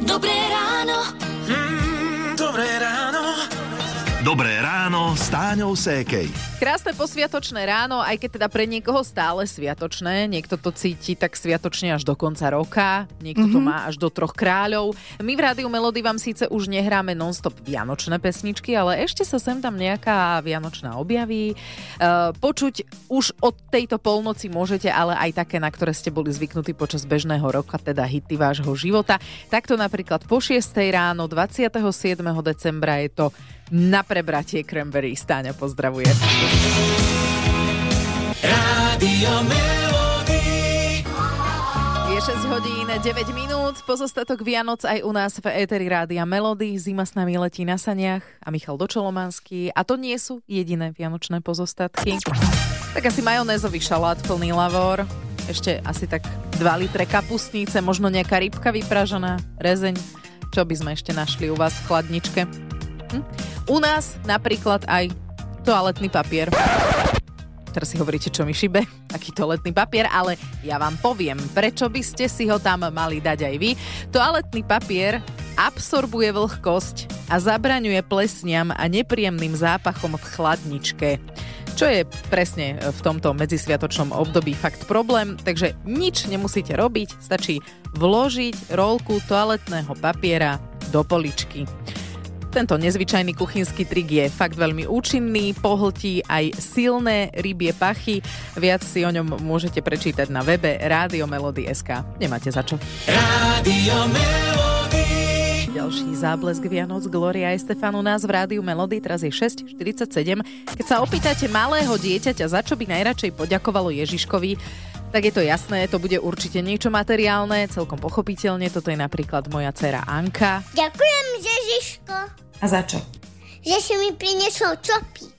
Dobré ráno. Dobré ráno s Táňou Sékej. Krásne posviatočné ráno, aj keď teda pre niekoho stále sviatočné. Niekto to cíti tak sviatočne až do konca roka, niekto mm-hmm. to má až do troch kráľov. My v Rádiu Melody vám síce už nehráme non-stop vianočné pesničky, ale ešte sa sem tam nejaká vianočná objaví. E, počuť už od tejto polnoci môžete, ale aj také, na ktoré ste boli zvyknutí počas bežného roka, teda hity vášho života. Takto napríklad po 6. ráno 27. decembra je to na prebratie Cranberry. Stáňa pozdravuje. Rádio. Je 6 hodín 9 minút, pozostatok Vianoc aj u nás v Eteri Rádia Melody. Zima s nami letí na saniach a Michal Dočolomanský. A to nie sú jediné vianočné pozostatky. Tak asi majonézový šalát plný lavor, ešte asi tak 2 litre kapustnice, možno nejaká rybka vypražená, rezeň. Čo by sme ešte našli u vás v chladničke? Hm? U nás napríklad aj toaletný papier. Teraz si hovoríte, čo mi šibe, aký toaletný papier, ale ja vám poviem, prečo by ste si ho tam mali dať aj vy. Toaletný papier absorbuje vlhkosť a zabraňuje plesniam a nepríjemným zápachom v chladničke. Čo je presne v tomto medzisviatočnom období fakt problém, takže nič nemusíte robiť, stačí vložiť rolku toaletného papiera do poličky. Tento nezvyčajný kuchynský trik je fakt veľmi účinný, pohltí aj silné rybie pachy. Viac si o ňom môžete prečítať na webe Rádio Melody.sk. Nemáte za čo. Melody. Ďalší záblesk Vianoc Gloria Estefanu nás v Rádiu Melody, teraz je 6.47. Keď sa opýtate malého dieťaťa, za čo by najradšej poďakovalo Ježiškovi, tak je to jasné, to bude určite niečo materiálne, celkom pochopiteľne. Toto je napríklad moja dcera Anka. Ďakujem, Ježiško, A za čo? že si mi priniesol čopík.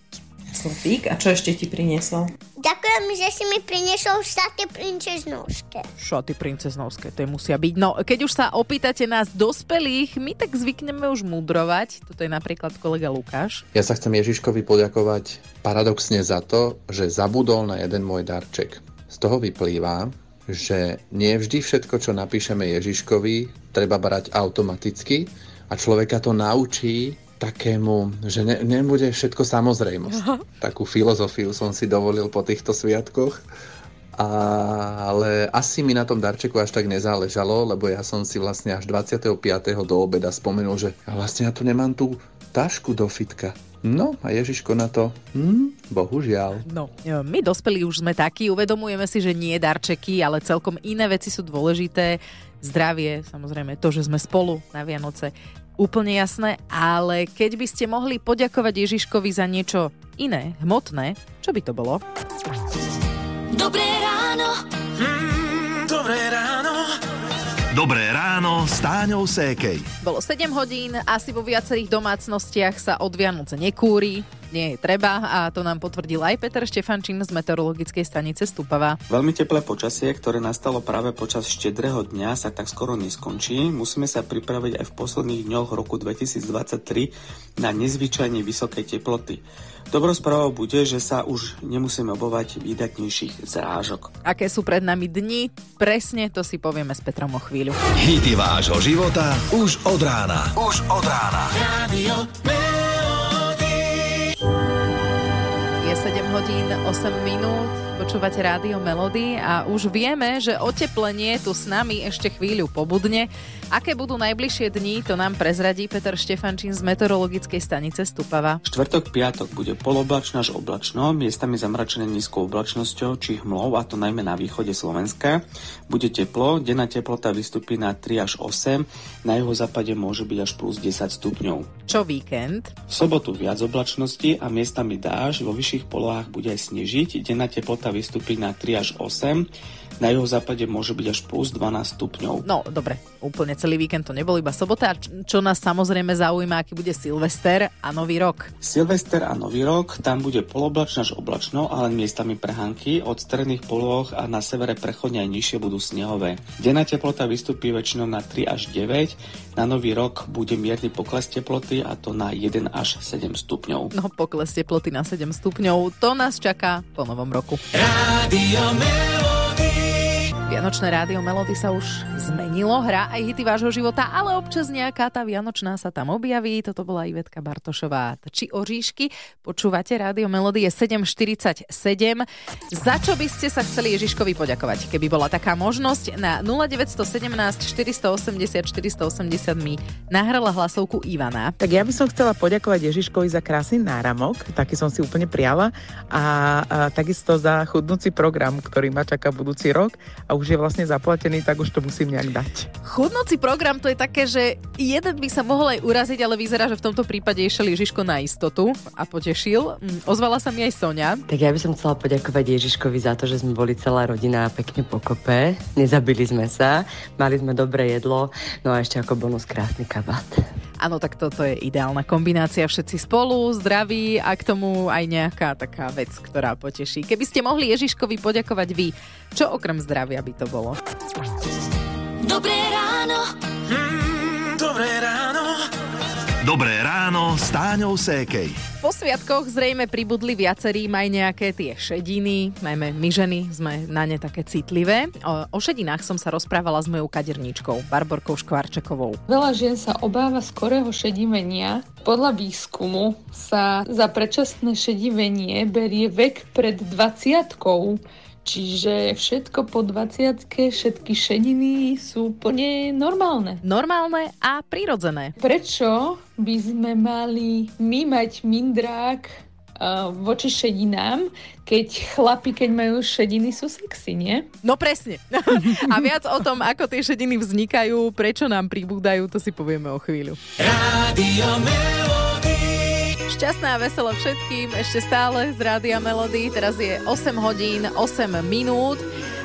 Slupík? A čo ešte ti priniesol? Ďakujem, že si mi priniesol šaty princeznovské. Šaty princeznovské, to je musia byť. No, keď už sa opýtate nás dospelých, my tak zvykneme už mudrovať. Toto je napríklad kolega Lukáš. Ja sa chcem Ježiškovi poďakovať paradoxne za to, že zabudol na jeden môj darček. Z toho vyplýva, že nie vždy všetko, čo napíšeme Ježiškovi, treba brať automaticky a človeka to naučí takému, že ne, nebude všetko samozrejmosť. Takú filozofiu som si dovolil po týchto sviatkoch. A, ale asi mi na tom darčeku až tak nezáležalo, lebo ja som si vlastne až 25. do obeda spomenul, že vlastne ja tu nemám tú tašku do fitka. No a Ježiško na to, hm, bohužiaľ. No, my dospelí už sme takí, uvedomujeme si, že nie darčeky, ale celkom iné veci sú dôležité. Zdravie, samozrejme, to, že sme spolu na Vianoce, úplne jasné, ale keď by ste mohli poďakovať Ježiškovi za niečo iné, hmotné, čo by to bolo? Dobré ráno. Mm. Dobré ráno s Táňou Sékej. Bolo 7 hodín, asi vo viacerých domácnostiach sa od Vianoce nekúri, nie je treba a to nám potvrdil aj Peter Štefančín z meteorologickej stanice Stupava. Veľmi teplé počasie, ktoré nastalo práve počas štedrého dňa, sa tak skoro neskončí. Musíme sa pripraviť aj v posledných dňoch roku 2023 na nezvyčajne vysoké teploty. Dobrou správou bude, že sa už nemusíme obovať výdatnejších zrážok. Aké sú pred nami dni? Presne to si povieme s Petrom o chvíľu. Hity vášho života už od rána. Už od rána. Rádio 7 hodín 8 minút, počúvate rádio Melody a už vieme, že oteplenie tu s nami ešte chvíľu pobudne. Aké budú najbližšie dni, to nám prezradí Peter Štefančín z meteorologickej stanice Stupava. Štvrtok, piatok bude poloblačno až oblačno, miestami zamračené nízkou oblačnosťou či hmlou, a to najmä na východe Slovenska. Bude teplo, denná teplota vystupí na 3 až 8, na jeho západe môže byť až plus 10 stupňov. Čo víkend? V sobotu viac oblačnosti a miestami dáž, vo vyšších polohách bude aj snežiť, denná teplota vystupí na 3 až 8, na jeho západe môže byť až plus 12 stupňov. No, dobre, úplne celý víkend to nebol iba sobota, a čo nás samozrejme zaujíma, aký bude Silvester a Nový rok. Silvester a Nový rok, tam bude poloblačno až oblačno, ale miestami prehánky, od stredných polôch a na severe prechodne aj nižšie budú snehové. Denná teplota vystupí väčšinou na 3 až 9, na Nový rok bude mierny pokles teploty a to na 1 až 7 stupňov. No, pokles teploty na 7 stupňov, to nás čaká po novom roku. Rádio Melody. Vianočné rádio Melody sa už zmenilo, hrá aj hity vášho života, ale občas nejaká tá Vianočná sa tam objaví. Toto bola Ivetka Bartošová. Či oříšky? Počúvate rádio Melody je 7.47. Za čo by ste sa chceli Ježiškovi poďakovať? Keby bola taká možnosť, na 0917 480 480 mi nahrala hlasovku Ivana. Tak ja by som chcela poďakovať Ježiškovi za krásny náramok, taký som si úplne prijala a, a takisto za chudnúci program, ktorý ma čaká budúci rok a už je vlastne zaplatený, tak už to musím nejak dať. Chudnúci program to je také, že jeden by sa mohol aj uraziť, ale vyzerá, že v tomto prípade išiel Ježiško na istotu a potešil. Mm, ozvala sa mi aj Sonia. Tak ja by som chcela poďakovať Ježiškovi za to, že sme boli celá rodina pekne pokope, nezabili sme sa, mali sme dobré jedlo, no a ešte ako bonus krásny kabát. Áno, tak toto je ideálna kombinácia. Všetci spolu, zdraví a k tomu aj nejaká taká vec, ktorá poteší. Keby ste mohli Ježiškovi poďakovať vy, čo okrem zdravia by to bolo? Dobré ráno. Mm, dobré ráno. Dobré ráno s Táňou Sékej. Po sviatkoch zrejme pribudli viacerí aj nejaké tie šediny, najmä my ženy sme na ne také citlivé. O, o šedinách som sa rozprávala s mojou kaderníčkou, Barborkou Škvarčekovou. Veľa žien sa obáva skorého šedivenia. Podľa výskumu sa za predčasné šedivenie berie vek pred 20 Čiže všetko po 20 všetky šediny sú úplne normálne. Normálne a prirodzené. Prečo by sme mali my mať mindrák uh, voči šedinám, keď chlapi, keď majú šediny, sú sexy, nie? No presne. a viac o tom, ako tie šediny vznikajú, prečo nám pribúdajú, to si povieme o chvíľu. Rádio Melody. Šťastná a veselo všetkým, ešte stále z Rádia Melody. Teraz je 8 hodín, 8 minút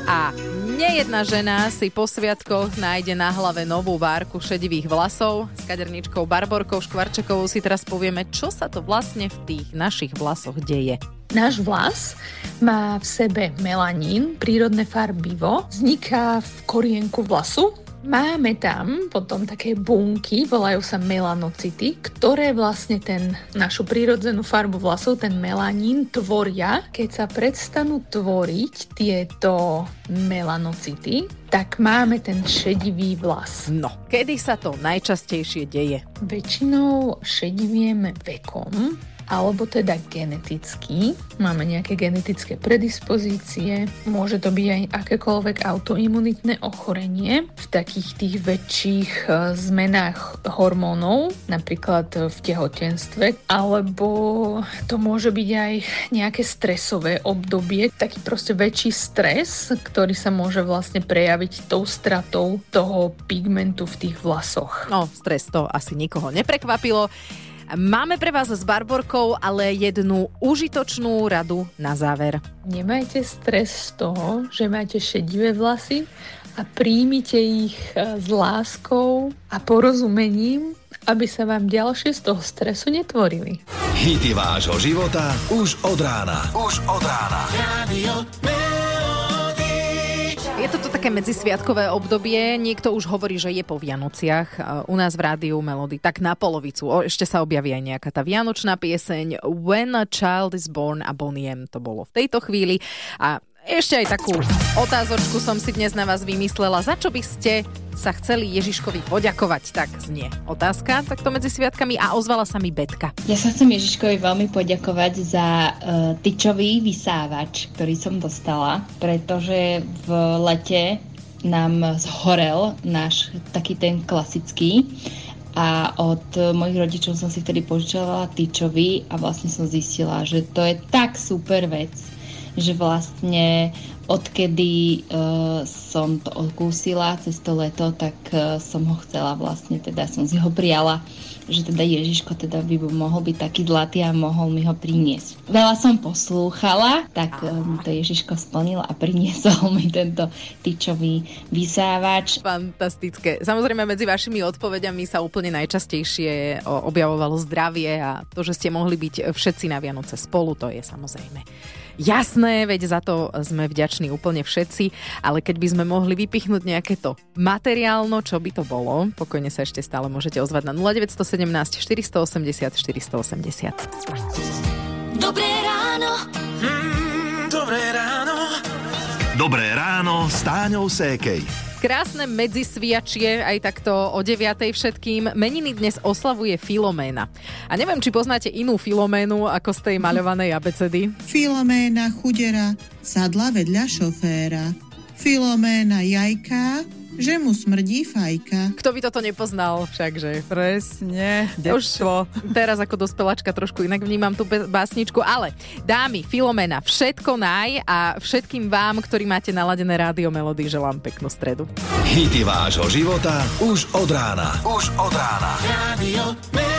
a nejedna žena si po sviatkoch nájde na hlave novú várku šedivých vlasov. S kaderničkou Barborkou Škvarčekovou si teraz povieme, čo sa to vlastne v tých našich vlasoch deje. Náš vlas má v sebe melanín, prírodné farbivo, vzniká v korienku vlasu, Máme tam potom také bunky, volajú sa melanocity, ktoré vlastne ten našu prírodzenú farbu vlasov, ten melanín, tvoria. Keď sa prestanú tvoriť tieto melanocity, tak máme ten šedivý vlas. No, kedy sa to najčastejšie deje? Väčšinou šedivieme vekom, alebo teda geneticky. Máme nejaké genetické predispozície, môže to byť aj akékoľvek autoimunitné ochorenie v takých tých väčších e, zmenách hormónov, napríklad v tehotenstve, alebo to môže byť aj nejaké stresové obdobie, taký proste väčší stres, ktorý sa môže vlastne prejaviť tou stratou toho pigmentu v tých vlasoch. No, stres to asi nikoho neprekvapilo. Máme pre vás s Barborkou ale jednu užitočnú radu na záver. Nemajte stres z toho, že máte šedivé vlasy a príjmite ich e, s láskou a porozumením, aby sa vám ďalšie z toho stresu netvorili. Hity vášho života už od rána. Už od rána. Toto také medzisviatkové obdobie, niekto už hovorí, že je po Vianociach. U nás v rádiu Melody tak na polovicu. O, ešte sa objaví aj nejaká tá vianočná pieseň When a Child is Born a Boniem to bolo v tejto chvíli. A ešte aj takú otázočku som si dnes na vás vymyslela. Za čo by ste sa chceli Ježiškovi poďakovať? Tak znie otázka takto medzi sviatkami a ozvala sa mi Betka. Ja sa chcem Ježiškovi veľmi poďakovať za uh, tyčový vysávač, ktorý som dostala, pretože v lete nám zhorel náš taký ten klasický a od mojich rodičov som si vtedy požičala tyčový a vlastne som zistila, že to je tak super vec, že vlastne odkedy uh, som to odkúsila cez to leto, tak uh, som ho chcela vlastne, teda som si ho prijala, že teda Ježiško teda by mohol byť taký zlatý a mohol mi ho priniesť. Veľa som poslúchala, tak um, to Ježiško splnil a priniesol mi tento tyčový vysávač. Fantastické. Samozrejme medzi vašimi odpovediami sa úplne najčastejšie objavovalo zdravie a to, že ste mohli byť všetci na Vianoce spolu, to je samozrejme Jasné, veď za to sme vďační úplne všetci, ale keď by sme mohli vypichnúť nejaké to materiálno, čo by to bolo, pokojne sa ešte stále môžete ozvať na 0917 480 480. Dobré ráno. Mm, dobré ráno. Dobré ráno s Táňou Sékej. Krásne medzisviačie, aj takto o 9. všetkým. Meniny dnes oslavuje Filoména. A neviem, či poznáte inú Filoménu ako z tej maľovanej abecedy. Filoména chudera sadla vedľa šoféra. Filoména jajka, že mu smrdí fajka. Kto by toto nepoznal všakže? Presne, Už teraz ako dospeláčka trošku inak vnímam tú básničku, ale dámy, Filomena, všetko naj a všetkým vám, ktorí máte naladené rádio Melody, želám peknú stredu. Hity vášho života už od rána. Už od rána. Radio